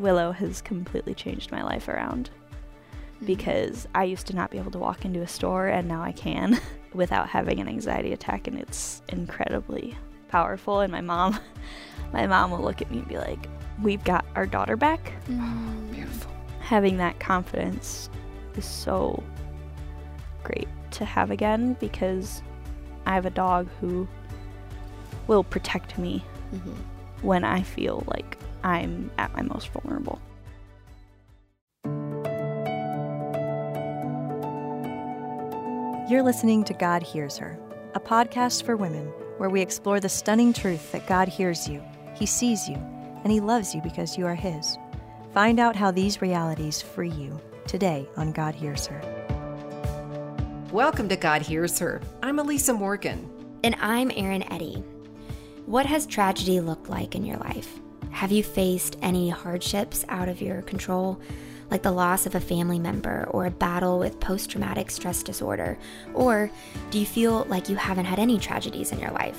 Willow has completely changed my life around because I used to not be able to walk into a store and now I can without having an anxiety attack and it's incredibly powerful and my mom my mom will look at me and be like, "We've got our daughter back." Oh, beautiful. Having that confidence is so great to have again because I have a dog who will protect me Mhm. when I feel like I'm at my most vulnerable. You're listening to God Hears Her, a podcast for women where we explore the stunning truth that God hears you, He sees you, and He loves you because you are His. Find out how these realities free you today on God Hears Her. Welcome to God Hears Her. I'm Elisa Morgan. And I'm Eryn Eddy. What has tragedy looked like in your life? Have you faced any hardships out of your control, like the loss of a family member or a battle with post traumatic stress disorder? Or do you feel like you haven't had any tragedies in your life?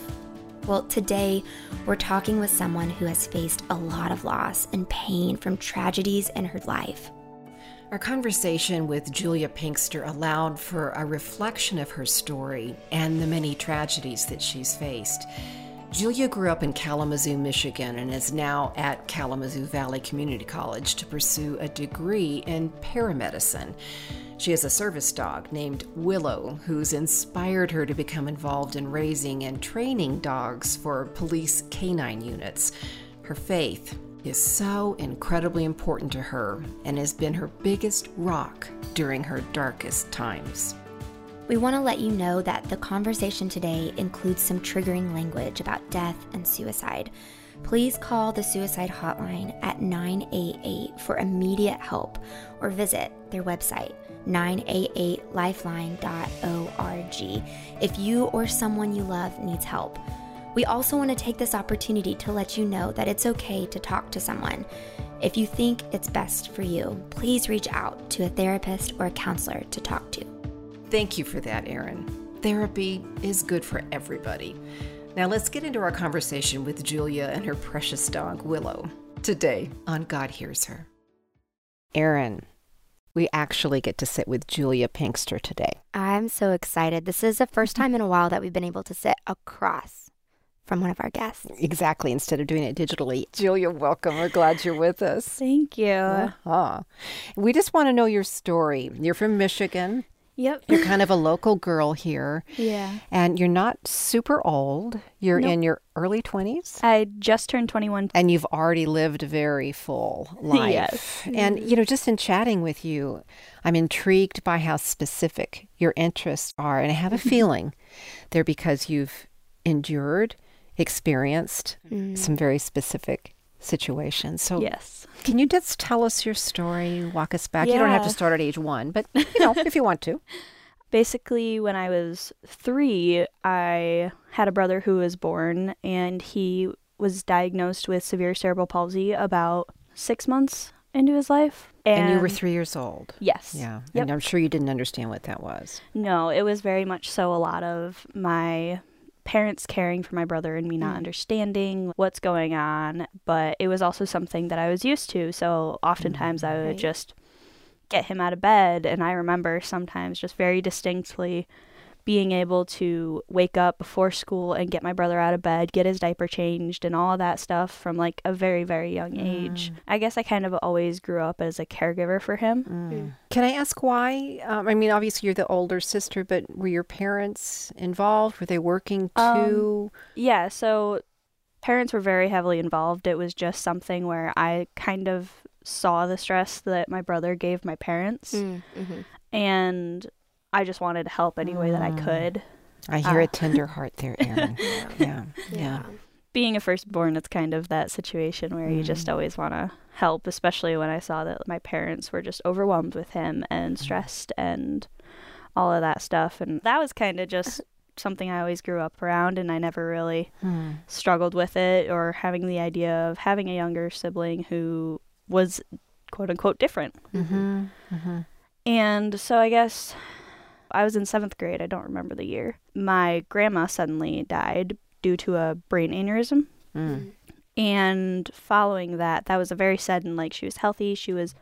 Well, today we're talking with someone who has faced a lot of loss and pain from tragedies in her life. Our conversation with Julia Pinkster allowed for a reflection of her story and the many tragedies that she's faced. Julia grew up in Kalamazoo, Michigan, and is now at Kalamazoo Valley Community College to pursue a degree in paramedicine. She has a service dog named Willow, who's inspired her to become involved in raising and training dogs for police canine units. Her faith is so incredibly important to her and has been her biggest rock during her darkest times. We want to let you know that the conversation today includes some triggering language about death and suicide. Please call the suicide hotline at 988 for immediate help or visit their website 988lifeline.org if you or someone you love needs help. We also want to take this opportunity to let you know that it's okay to talk to someone. If you think it's best for you, please reach out to a therapist or a counselor to talk to. Thank you for that, Eryn. Therapy is good for everybody. Now let's get into our conversation with Julia and her precious dog, Willow, today on God Hears Her. Eryn, we actually get to sit with Julia Pinkster today. I'm so excited. This is the first time in a while that we've been able to sit across from one of our guests. Exactly, instead of doing it digitally. Julia, welcome. We're glad you're with us. Thank you. Uh-huh. We just want to know your story. You're from Michigan. Yep. You're kind of a local girl here, Yeah. and you're not super old. You're Nope. in your early 20s. I just turned 21. and you've already lived a very full life. Yes. And, mm-hmm. you know, just in chatting with you, I'm intrigued by how specific your interests are. And I have a feeling they're because you've endured, experienced mm. some very specific situations. So, Yes. can you just tell us your story? Walk us back. You don't have to start at age one, but, you know, if you want to. Basically, when I was three, I had a brother who was born, and he was diagnosed with severe cerebral palsy about six months into his life. And, you were three years old. Yes. Yeah. Yep. And I'm sure you didn't understand what that was. No, it was very much so a lot of my parents caring for my brother and me not mm. understanding what's going on, but it was also something that I was used to. So oftentimes I would Right. just get him out of bed and I remember sometimes just very distinctly being able to wake up before school and get my brother out of bed, get his diaper changed and all of that stuff from like a very very young age. I guess I kind of always grew up as a caregiver for him. Can I ask why? Um, I mean, obviously you're the older sister, but were your parents involved? Were they working Um, too? Yeah, so parents were very heavily involved. It was just something where I kind of saw the stress that my brother gave my parents, Mm-hmm. and I just wanted to help any way that I could. I hear uh, a tender heart there, Eryn. yeah, yeah. Being a firstborn, it's kind of that situation where you just always want to help, especially when I saw that my parents were just overwhelmed with him and stressed and all of that stuff. And that was kind of just something I always grew up around, and I never really Hmm. struggled with it or having the idea of having a younger sibling who was quote unquote different. Mm-hmm. Mm-hmm. And so I guess I was in seventh grade. I don't remember the year. My grandma suddenly died due to a brain aneurysm. Mm. And following that, that was a very sudden, like, she was healthy. She was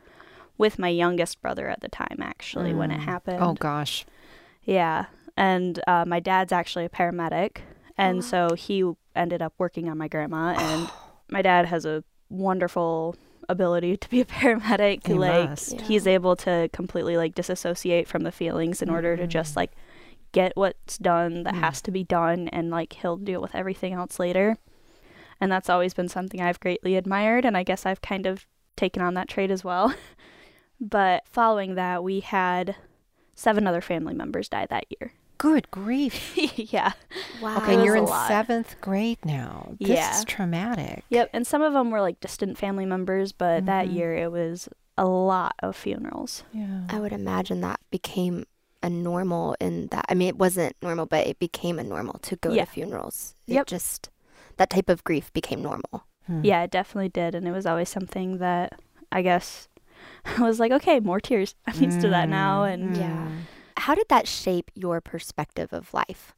with my youngest brother at the time, actually, when it happened. Oh, gosh. Yeah. And uh, my dad's actually a paramedic. And wow. so he ended up working on my grandma. And my dad has a wonderful ability to be a paramedic. He like, must. Yeah. he's able to completely, like, disassociate from the feelings in order to just, like, get what's done that Mm. has to be done. And, like, he'll deal with everything else later. And that's always been something I've greatly admired. And I guess I've kind of taken on that trait as well. but following that, we had seven other family members die that year. Good grief. yeah. Wow. Okay, and you're in lot. seventh grade now. This Yeah. is traumatic. Yep. And some of them were like distant family members, but that Mhm. year it was a lot of funerals. Yeah. I would imagine that became a normal in that. I mean, it wasn't normal, but it became a normal to go Yeah. to funerals. It Yep. just that type of grief became normal. Hmm. Yeah, it definitely did. And it was always something that I guess I was like, okay, more tears. I'm used to that now. And Mm. Yeah. How did that shape your perspective of life?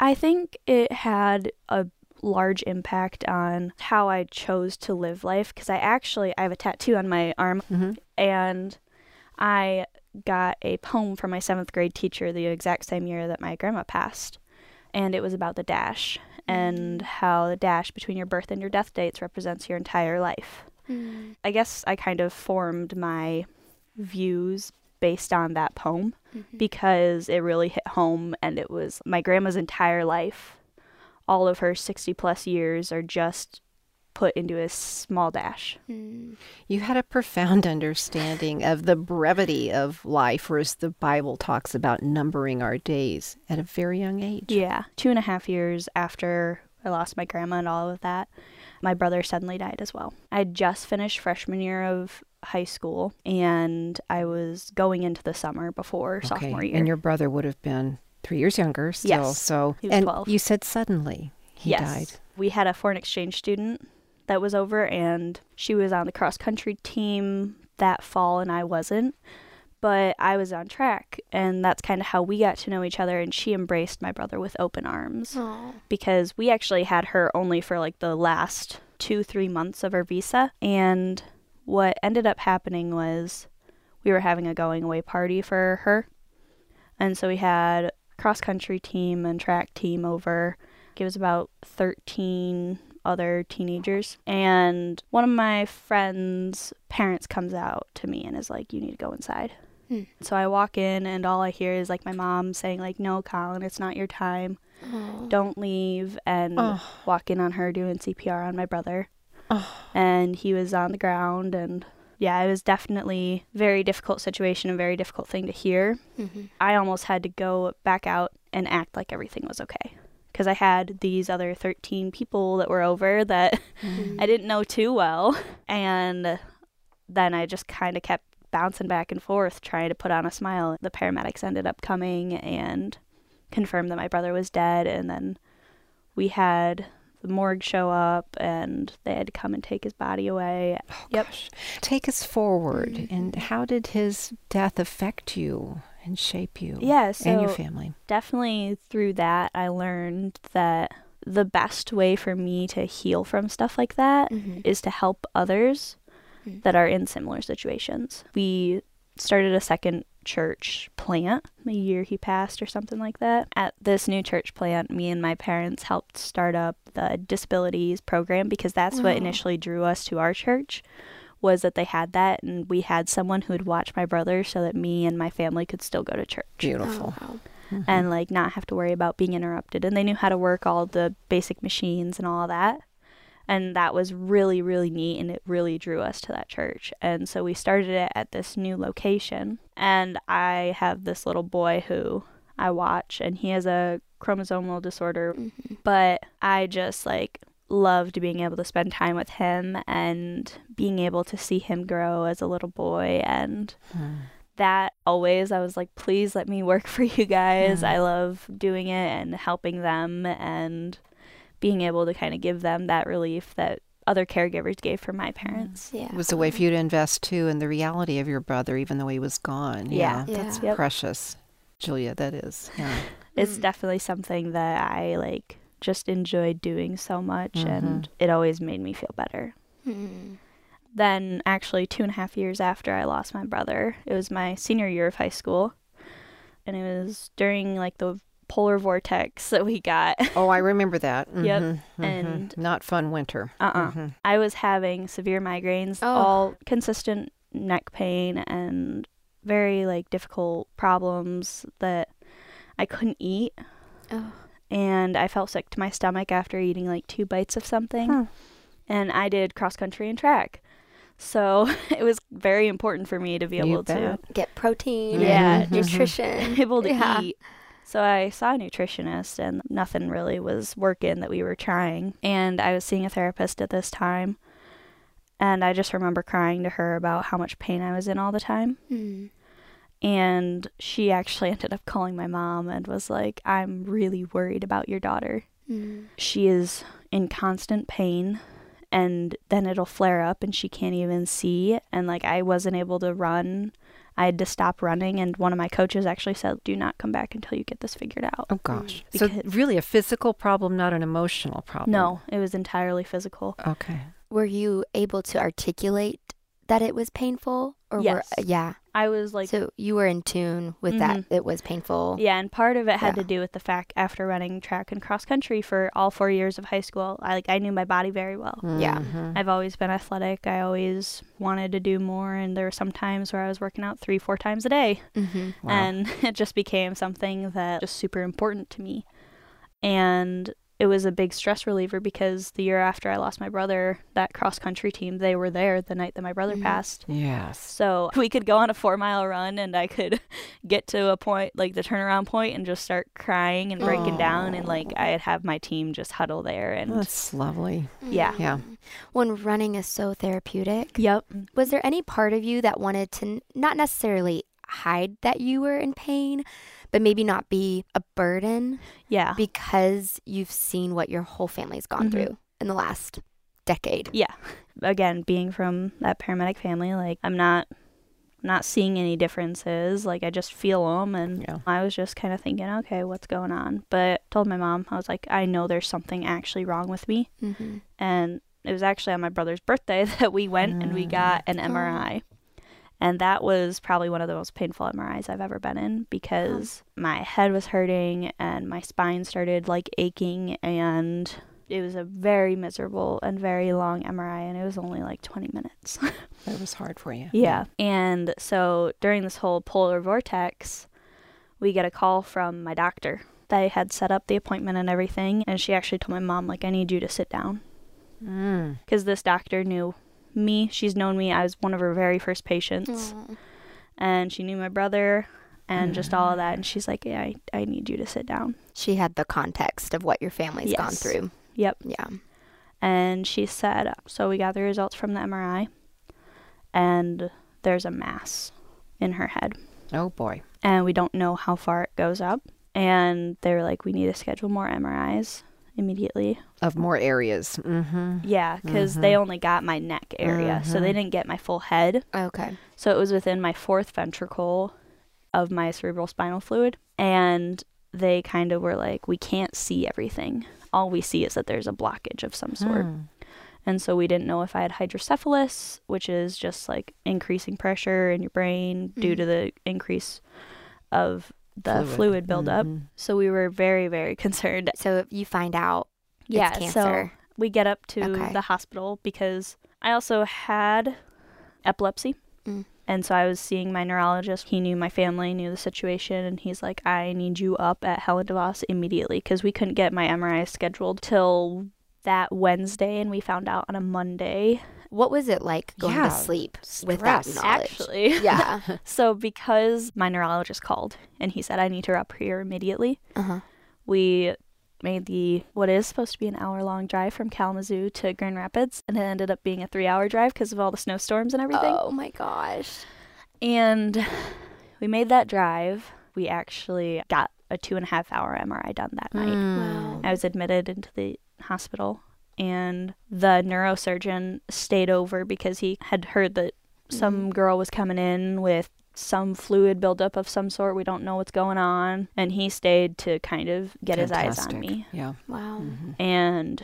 I think it had a large impact on how I chose to live life because I actually I have a tattoo on my arm Mhm. and I got a poem from my seventh grade teacher the exact same year that my grandma passed. And it was about the dash and how the dash between your birth and your death dates represents your entire life. I guess I kind of formed my views based on that poem because it really hit home and it was my grandma's entire life. All of her 60 plus years are just put into a small dash. Mm. You had a profound understanding of the brevity of life, or as the Bible talks about numbering our days at a very young age. Yeah. Two and a half years after I lost my grandma and all of that, my brother suddenly died as well. I had just finished freshman year of high school and I was going into the summer before Okay. sophomore year. And your brother would have been three years younger still. Yes. So He was and 12. you said suddenly he yes. died. We had a foreign exchange student that was over, and she was on the cross country team that fall, and I wasn't. But I was on track, and that's kind of how we got to know each other. And she embraced my brother with open arms Oh. because we actually had her only for like the last two, three months of her visa. And what ended up happening was we were having a going away party for her. And so we had cross country team and track team over. It was about 13 other teenagers. And one of my friend's parents comes out to me and is like, You need to go inside. Hmm. So I walk in and all I hear is like my mom saying like no Colin it's not your time Oh. don't leave and Oh. walk in on her doing CPR on my brother Oh. and he was on the ground and yeah it was definitely a very difficult situation a very difficult thing to hear Mhm. I almost had to go back out and act like everything was okay because I had these other 13 people that were over that Mm. I didn't know too well. And then I just kind of kept bouncing back and forth, trying to put on a smile. The paramedics ended up coming and confirmed that my brother was dead. And then we had the morgue show up and they had to come and take his body away. Oh, Yep. gosh. Take us forward. Mm-hmm. And how did his death affect you and shape you Yeah, and your so- family? Definitely through that, I learned that the best way for me to heal from stuff like that Mhm. is to help others Mm. that are in similar situations. We started a second church plant the year he passed or something like that. At this new church plant, me and my parents helped start up the disabilities program because that's what Oh. initially drew us to our church was that they had that and we had someone who would watch my brother so that me and my family could still go to church Beautiful. Oh, wow. Mhm. and like not have to worry about being interrupted and they knew how to work all the basic machines and all that and that was really really neat and it really drew us to that church and so we started it at this new location and i have this little boy who i watch and he has a chromosomal disorder Mhm. but I just like loved being able to spend time with him and being able to see him grow as a little boy and Hmm. that always I was like please let me work for you guys. Yeah. I love doing it and helping them and being able to kind of give them that relief that other caregivers gave for my parents. Yeah. It was a way for you to invest too in the reality of your brother, even though he was gone. Yeah. that's Yep. precious, Julia. That is. Yeah. It's Mm. definitely something that I like just enjoyed doing so much, and it always made me feel better. Mm. Then, actually, two and a half years after I lost my brother, it was my senior year of high school, and it was during like the polar vortex that we got. Oh, I remember that. Yep. Mhm, mhm. And- not fun winter. Uh uh Mhm. I was having severe migraines, Oh. all consistent neck pain, and very like difficult problems that I couldn't eat. Oh. And I felt sick to my stomach after eating like two bites of something. Hmm. And I did cross country and track. So it was very important for me to be You able to. Get protein. Yeah, and nutrition. able to Yeah. eat. So I saw a nutritionist and nothing really was working that we were trying. And I was seeing a therapist at this time. And I just remember crying to her about how much pain I was in all the time. Mm. And she actually ended up calling my mom and was like, I'm really worried about your daughter. Mm. She is in constant pain and then it'll flare up and she can't even see. And like, I wasn't able to run. I had to stop running. And one of my coaches actually said, Do not come back until you get this figured out. Oh gosh. Mm. So really a physical problem, not an emotional problem. No, it was entirely physical. Okay. Were you able to articulate that it was painful? Or Yes. Were, yeah. I was like, so you were in tune with that. Mhm. It was painful. yeah, and part of it had Yeah. to do with the fact after running track and cross country for all four years of high school, I like I knew my body very well. Yeah. Mhm. I've always been athletic. I always wanted to do more, and there were some times where I was working out three, four times a day. Mm-hmm. Wow. and it just became something that just super important to me and it was a big stress reliever because the year after I lost my brother, that cross country team, they were there the night that my brother Mhm. passed. Yes. So we could go on a four mile run and I could get to a point, like the turnaround point, and just start crying and breaking down. And like I'd have my team just huddle there. And That's lovely. yeah. Yeah. When running is so therapeutic, Yep. was there any part of you that wanted to n- not necessarily hide that you were in pain, but maybe not be a burden Yeah. because you've seen what your whole family's gone Mhm. through in the last decade? yeah again being from that paramedic family like i'm not not seeing any differences like i just feel them and Yeah. i was just kind of thinking okay what's going on but told my mom i was like i know there's something actually wrong with me Mm-hmm. and it was actually on my brother's birthday that we went and we got an mri and that was probably one of the most painful MRIs I've ever been in because my head was hurting and my spine started like aching and it was a very miserable and very long MRI and it was only like 20 minutes. That was hard for you. yeah. And so during this whole polar vortex, we get a call from my doctor. They had set up the appointment and everything and she actually told my mom like I need you to sit down Mm. because this doctor knew me. She's known me. I was one of her very first patients and she knew my brother and just all of mm. that and she's like yeah I, I need you to sit down She had the context of what your family's gone through. yep Yeah. and she said so we got the results from the mri and there's a mass in her head Oh boy. and we don't know how far it goes up and they were like we need to schedule more mris immediately Of more areas. Mm-hmm. yeah because they only got my neck area so they Mhm. didn't get my full head Okay. So it was within my fourth ventricle of my cerebral spinal fluid. And they kind of were like, we can't see everything. All we see is that there's a blockage of some sort. Hmm. And so we didn't know if I had hydrocephalus, which is just like increasing pressure in your brain due to the increase of the fluid, buildup. Mhm. So we were very, very concerned. So if you find out Yeah, it's so we get up to Okay. the hospital because I also had epilepsy. Mm. And so I was seeing my neurologist. He knew my family, knew the situation, and he's like, I need you up at Helen DeVos immediately because we couldn't get my MRI scheduled till that Wednesday, and we found out on a Monday. What was it like going Yeah, to sleep with that knowledge? Actually, Yeah. so because my neurologist called and he said, I need her up here immediately, uh-huh. we made the what is supposed to be an hour long drive from Kalamazoo to Grand Rapids, and it ended up being a three hour drive because of all the snowstorms and everything. Oh my gosh. And we made that drive. We actually got a two and a half hour MRI done that night. Mm. Wow. I was admitted into the hospital, and the neurosurgeon stayed over because he had heard that some girl was coming in with some fluid buildup of some sort. We don't know what's going on. And he stayed to kind of get his eyes on me. Yeah. Wow. Mhm. And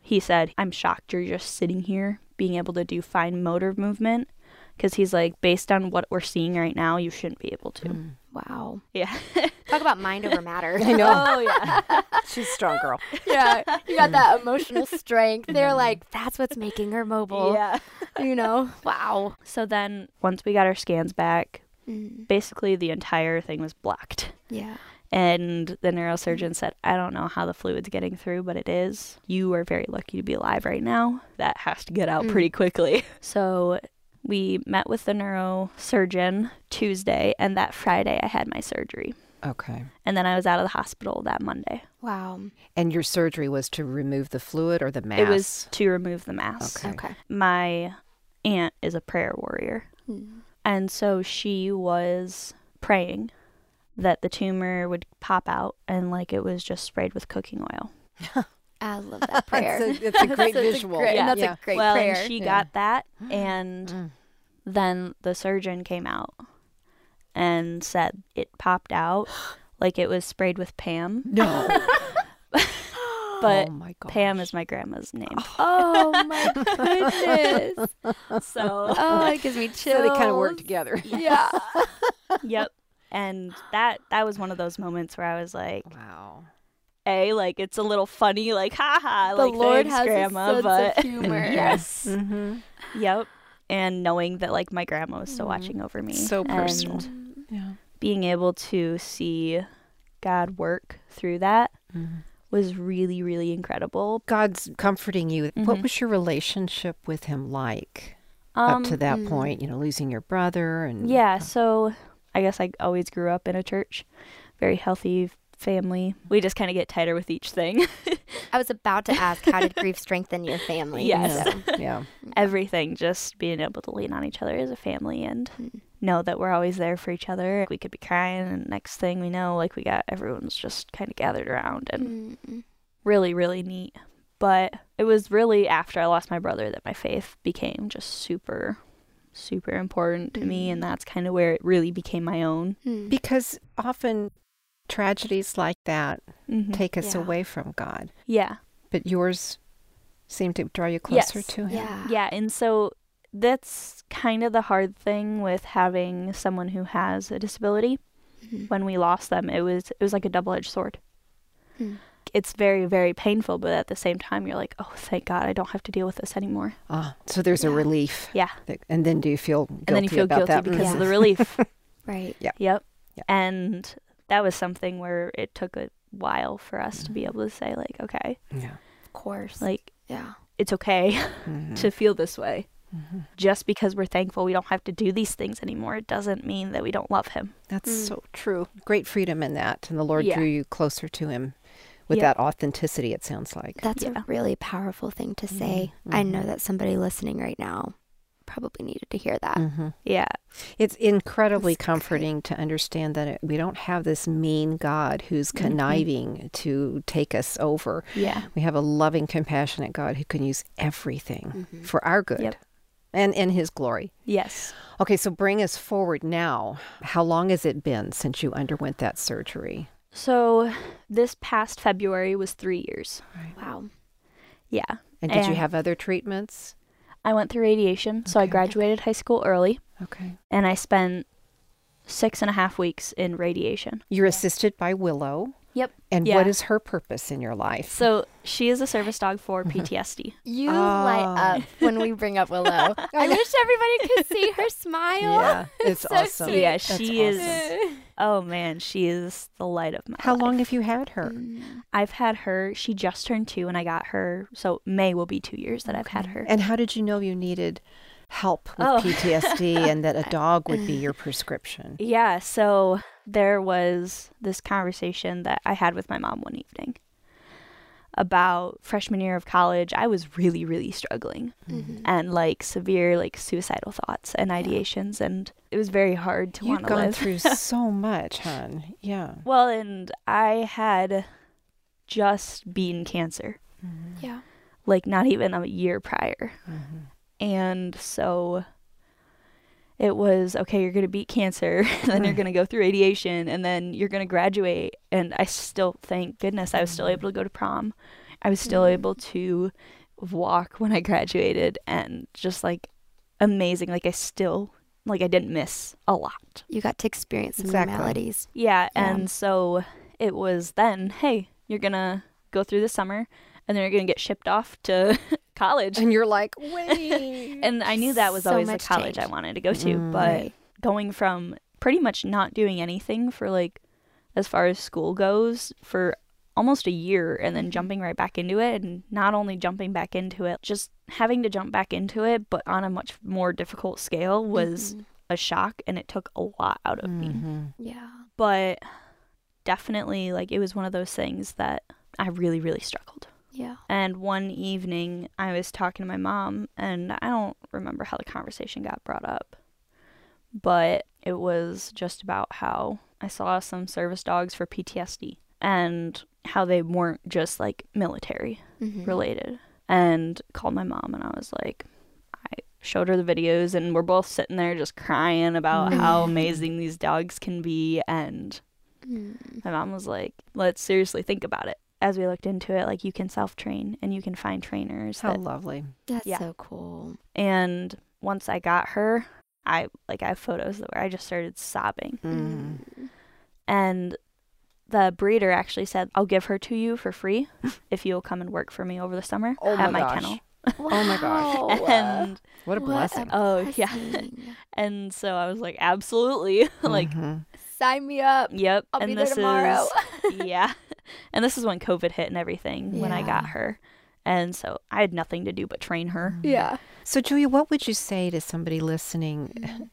he said, I'm shocked you're just sitting here being able to do fine motor movement. Because he's like, based on what we're seeing right now, you shouldn't be able to. Mm. Wow. Yeah. Talk about mind over matter. I know. oh, yeah. She's a strong girl. yeah, you got that emotional strength. They're like, that's what's making her mobile. yeah. You know? Wow. So then, once we got our scans back, Mm. basically the entire thing was blocked. Yeah. And the neurosurgeon said, I don't know how the fluid's getting through, but it is. You are very lucky to be alive right now. That has to get out Mm. pretty quickly. So we met with the neurosurgeon Tuesday, and that Friday I had my surgery. Okay. And then I was out of the hospital that Monday. Wow. And your surgery was to remove the fluid or the mass? It was to remove the mass. Okay. Okay. My aunt is a prayer warrior. Mm. And so she was praying that the tumor would pop out and like it was just sprayed with cooking oil. I love that prayer. It's a, it's a great That's a visual. great- Yeah. That's yeah. a great well, prayer. and she Yeah. got that and Mm. then the surgeon came out and said it popped out like it was sprayed with Pam. No. But oh my Pam is my grandma's name. oh my goodness. So Oh, it gives me chills. So they kind of work together. Yeah. yep. And that that was one of those moments where I was like, Wow. A, like it's a little funny, like haha, The like Lord thanks, has grandma, a sense but of humor. yes. Mm-hmm. Yep. And knowing that like my grandma was still Mhm. watching over me. So personal. And Yeah. being able to see God work through that was really, really incredible. God's comforting you. What Mhm. was your relationship with Him like Um, up to that mm. point? You know, losing your brother and Yeah, so I guess I always grew up in a church, very healthy family. We just kind of get tighter with each thing. I was about to ask, how did grief strengthen your family? Yes. So- yeah. Everything, just being able to lean on each other as a family and Mm. know that we're always there for each other. We could be crying, and next thing we know, like we got everyone's just kind of gathered around and Mm. really, really neat. But it was really after I lost my brother that my faith became just super, super important to me, Mm. and that's kind of where it really became my own. Mm. Because often tragedies like that Mhm. take us Yeah. away from God, Yeah. but yours seem to draw you closer Yes. to Him. Yeah. Yeah, and so that's kind of the hard thing with having someone who has a disability. Mhm. When we lost them, it was it was like a double-edged sword. Hmm. It's very very painful, but at the same time you're like, "Oh, thank God, I don't have to deal with this anymore." Ah, so there's a relief. Yeah. that- and then do you feel guilty and then you feel about guilty that? because Mhm. of the relief. Right. Yeah. Yep. Yeah. And that was something where it took a while for us to be able to say like, "Okay, Yeah. Of course. like yeah. it's okay Mhm. to feel this way." Mhm. Just because we're thankful we don't have to do these things anymore, it doesn't mean that we don't love him. That's Mm. so true. Great freedom in that. And the Lord Yeah. drew you closer to Him with Yeah. that authenticity, it sounds like. That's Yeah. a really powerful thing to say. I know Mhm. that somebody listening right now probably needed to hear that. hmm Yeah. It's incredibly That's great. comforting to understand that it, we don't have this mean God who's Mhm. conniving to take us over. Yeah. We have a loving, compassionate God who can use everything Mhm. for our good Yep. and in His glory. Yes. Okay, so bring us forward now. How long has it been since you underwent that surgery? So this past February was three years. Wow. Yeah. And did you have other treatments? I went through radiation, so I graduated high school early, Okay. and I spent six and a half weeks in radiation. You're assisted by Willow. Yep. And Yeah. what is her purpose in your life? So she is a service dog for PTSD. You Oh. light up when we bring up Willow. I wish everybody could see her smile. Yeah, it's so awesome. sweet. Yeah, That's she is- awesome. Oh man, she is the light of my life. How life. long have you had her? Mm. I've had her. She just turned two, and I got her. So May will be two years that I've had her. And how did you know you needed help with Oh. PTSD and that a dog would be your prescription? Yeah, so there was this conversation that I had with my mom one evening about freshman year of college. I was really, really struggling Mhm. and like severe like suicidal thoughts and ideations, and it was very hard to You've want to gone live. through so much, hon. Yeah. well, and I had just beaten cancer, Yeah. like not even a year prior. Mhm. And so it was okay, you're going to beat cancer, then you're going to go through radiation, and then you're going to graduate. And I still, thank goodness, I was still able to go to prom. I was still Mhm. able to walk when I graduated, and just like amazing. Like, I still, like, I didn't miss a lot. You got to experience some Exactly. normalities. Yeah, Yeah. and so it was then, hey, you're going to go through the summer, and then you're going to get shipped off to college. And you're like, wait. And I knew that was So always the much college I wanted to go to, Mm. but going from pretty much not doing anything for like as far as school goes for almost a year and then Mhm. jumping right back into it and not only jumping back into it just having to jump back into it but on a much more difficult scale was Mhm. a shock and it took a lot out of me Mhm. Yeah. but definitely like it was one of those things that I really really struggled Yeah. and one evening, I was talking to my mom, and I don't remember how the conversation got brought up, but it was just about how I saw some service dogs for PTSD and how they weren't just like military Mhm. related. And called my mom, and I was like, I showed her the videos, and we're both sitting there just crying about how Mhm. amazing these dogs can be. And Mm. my mom was like, let's seriously think about it. As we looked into it, like you can self train and you can find trainers. How that, lovely. That's Yeah. so cool. and once I got her, I like I have photos where I just started sobbing. Mm. And the breeder actually said, I'll give her to you for free if you'll come and work for me over the summer Oh at my my gosh. kennel. Oh my gosh. And What a What blessing. Oh, yeah. and so I was like, absolutely. like, Mhm. Sign me up. yep. I'll and be there tomorrow. is yeah. And this is when COVID hit and everything when I got her. And so I had nothing to do but train her. Mm-hmm. yeah. So, Julia, what would you say to somebody listening mm-hmm.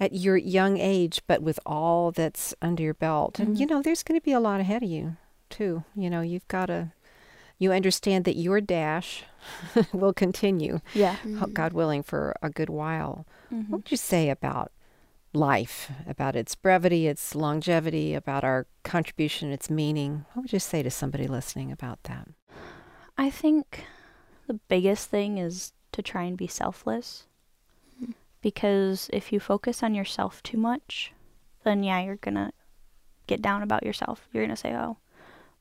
at your young age, but with all that's under your belt? And, mm-hmm. you know, there's going to be a lot ahead of you, too. You know, you've got to, you understand that your dash will continue, Yeah. ho- God willing, for a good while. Mhm. What would you say about life, about its brevity, its longevity, about our contribution, its meaning? What would you say to somebody listening about that? I think the biggest thing is to try and be selfless. Because if you focus on yourself too much, then yeah, you're going to get down about yourself. You're going to say, oh,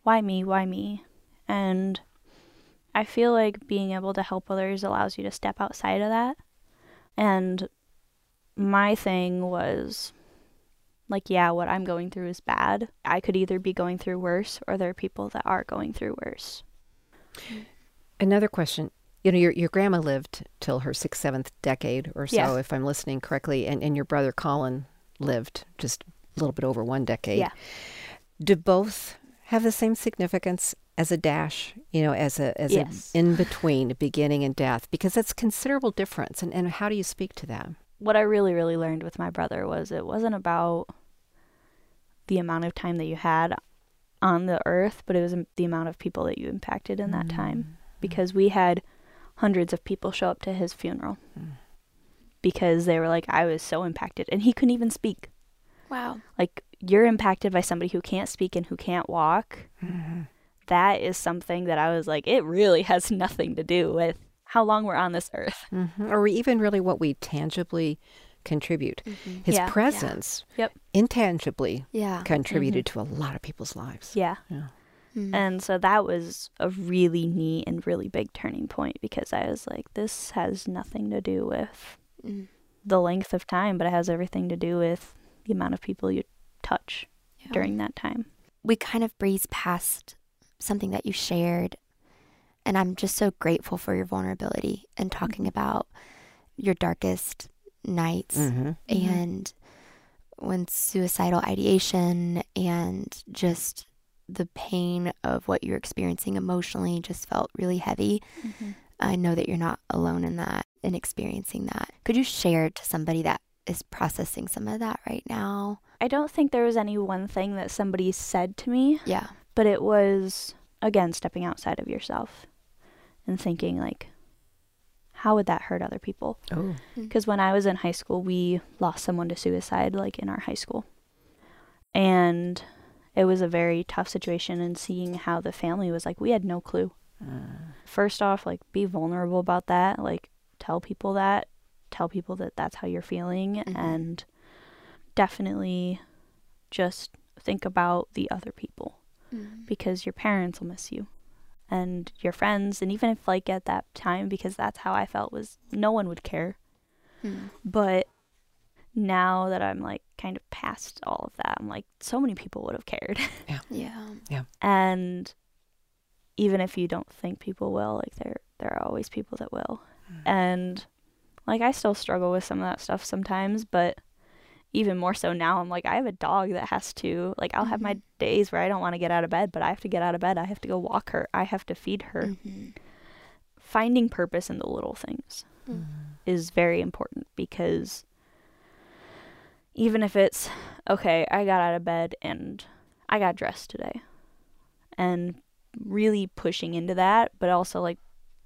why me? Why me? And I feel like being able to help others allows you to step outside of that. And my thing was like, yeah, what I'm going through is bad. I could either be going through worse or there are people that are going through worse. Another question. You know, your your grandma lived till her sixth, seventh decade or so, Yeah. if I'm listening correctly, and, and your brother Colin lived just a little bit over one decade. Yeah. Do both have the same significance as a dash? You know, as a as Yes. a in between beginning and death, because that's considerable difference. And and how do you speak to that? What I really, really learned with my brother was it wasn't about the amount of time that you had on the earth, but it was the amount of people that you impacted in that time. Because we had hundreds of people show up to his funeral Mm. because they were like, I was so impacted. And he couldn't even speak. Wow. Like, you're impacted by somebody who can't speak and who can't walk. Mhm. That is something that I was like, it really has nothing to do with how long we're on this earth. Mhm. Or even really what we tangibly contribute. Mhm. His Yeah. Yeah. presence, Yep. intangibly Yeah. contributed to a lot of people's lives. Yeah. Yeah. Mm. And so that was a really neat and really big turning point because I was like, this has nothing to do with Mm. the length of time, but it has everything to do with the amount of people you touch Yeah. during that time. we kind of breezed past something that you shared and i'm just so grateful for your vulnerability and talking Mhm. about your darkest nights hmm and when suicidal ideation and just the pain of what you're experiencing emotionally just felt really heavy. I know that you're not alone in that and experiencing that. Could you share to somebody that is processing some of that right now? I don't think there was any one thing that somebody said to me, yeah. but it was, again, stepping outside of yourself and thinking, like, how would that hurt other people? Oh. because when I was in high school, we lost someone to suicide, like in our high school. And it was a very tough situation, and seeing how the family was like, we had no clue. Uh, First off, like, be vulnerable about that, like, tell people that. tell people that that's how you're feeling Mhm. and definitely just think about the other people because your parents will miss you and your friends and even if like at that time because that's how I felt was no one would care Mm. but now that I'm like kind of past all of that I'm like so many people would have cared Yeah. Yeah. Yeah. and even if you don't think people will like there there are always people that will and like I still struggle with some of that stuff sometimes but even more so now I'm like I have a dog that has to like I'll have my days where I don't want to get out of bed but I have to get out of bed I have to go walk her I have to feed her Mhm. finding purpose in the little things Mm. is very important because even if it's okay, I got out of bed and I got dressed today and really pushing into that, but also like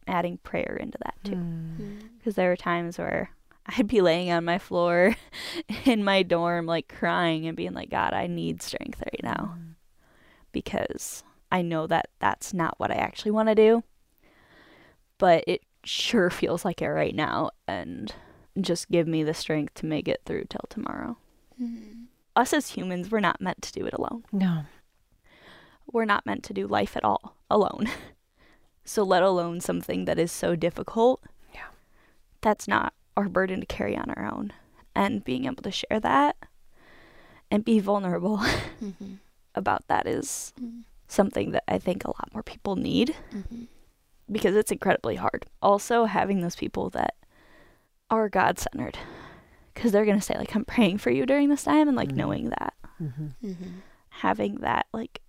adding prayer into that too. Mm. Because there were times where I'd be laying on my floor in my dorm, like crying and being like, God, I need strength right now because I know that that's not what I actually want to do. But it sure feels like it right now. And just give me the strength to make it through till tomorrow. Mhm. Us as humans, we're not meant to do it alone. No. We're not meant to do life at all alone. so, let alone something that is so difficult. Yeah. That's not our burden to carry on our own. And being able to share that and be vulnerable Mhm. about that is Mm. something that I think a lot more people need Mhm. because it's incredibly hard. Also, having those people that are God centered because they're going to say, like, I'm praying for you during this time, and like Mhm. knowing that, Mm-hmm. Mhm. having that, like,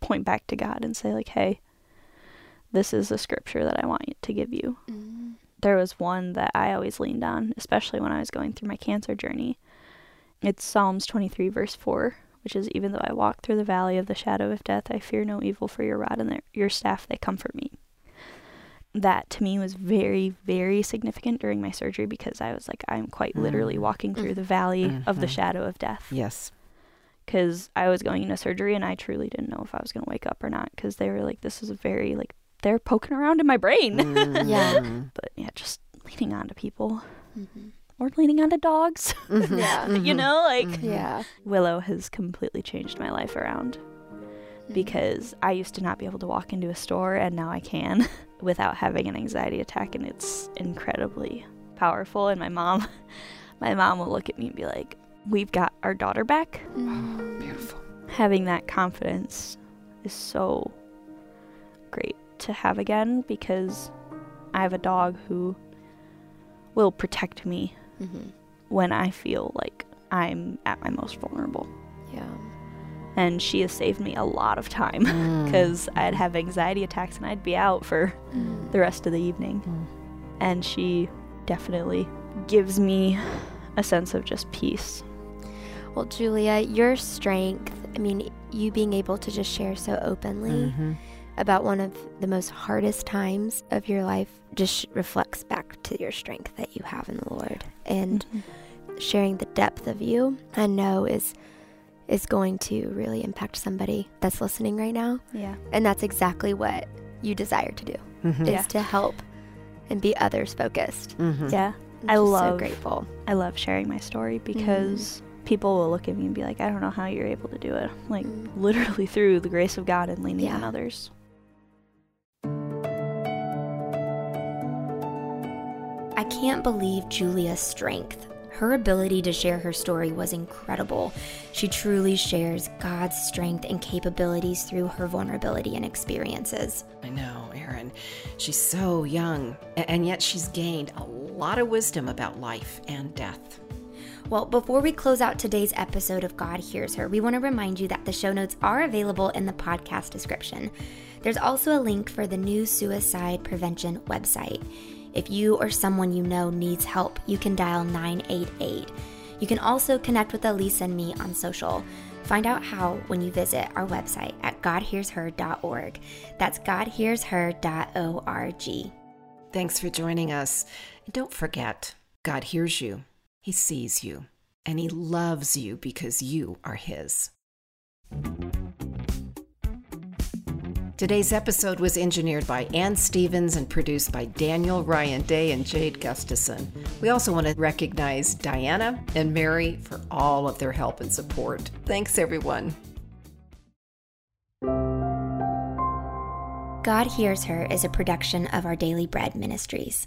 point back to God and say, like, hey, this is a scripture that I want to give you. There was one that I always leaned on, especially when I was going through my cancer journey. It's Psalms 23, verse 4, which is Even though I walk through the valley of the shadow of death, I fear no evil, for your rod and their- your staff, they comfort me. That to me was very, very significant during my surgery because I was like, I'm quite literally Mm. walking through the valley of the Mhm. shadow of death Yes. because I was going into surgery and I truly didn't know if I was going to wake up or not because they were like, this is a very, like, they're poking around in my brain. Yeah. Mhm. but yeah, just leaning on to people Mhm. or leaning on to dogs. Mhm. Yeah. you Mhm. know, like Mhm. Yeah. Willow has completely changed my life around because I used to not be able to walk into a store and now I can without having an anxiety attack and it's incredibly powerful and my mom my mom will look at me and be like, "We've got our daughter back." Mhm. Beautiful. Having that confidence is so great to have again because I have a dog who will protect me Mhm. when I feel like I'm at my most vulnerable. Yeah. And she has saved me a lot of time Mm. because I'd have anxiety attacks and I'd be out for Mhm. the rest of the evening. Mm. And she definitely gives me a sense of just peace. Well, Julia, your strength, I mean, you being able to just share so openly Mhm. About one of the most hardest times of your life just reflects back to your strength that you have in the Lord. And sharing the depth of you, I know is is going to really impact somebody that's listening right now. Yeah. And that's exactly what you desire to do. Mhm. Yeah. Is to help and be others focused. Mhm. Yeah. I'm I love- so grateful. I love sharing my story because people will look at me and be like, I don't know how you're able to do it. Like, Mm. literally through the grace of God and leaning on others. I can't believe Julia's strength. Her ability to share her story was incredible. She truly shares God's strength and capabilities through her vulnerability and experiences. I know, Eryn. She's so young, and yet she's gained a lot of wisdom about life and death. Well, before we close out today's episode of God Hears Her, we want to remind you that the show notes are available in the podcast description. There's also a link for the new suicide prevention website. If you or someone you know needs help, you can dial 988. You can also connect with Elise and me on social. Find out how when you visit our website at godhearsher.org. That's godhearsher.org. Thanks for joining us. And don't forget, God hears you, He sees you, and He loves you because you are His. Today's episode was engineered by Ann Stevens and produced by Daniel Ryan Day and Jade Gustafson. We also want to recognize Diana and Mary for all of their help and support. Thanks, everyone. God Hears Her is a production of Our Daily Bread Ministries.